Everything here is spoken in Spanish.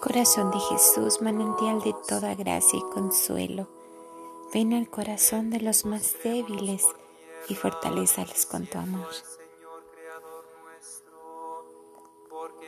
Corazón de Jesús, manantial de toda gracia y consuelo, ven al corazón de los más débiles y fortalezales con tu amor.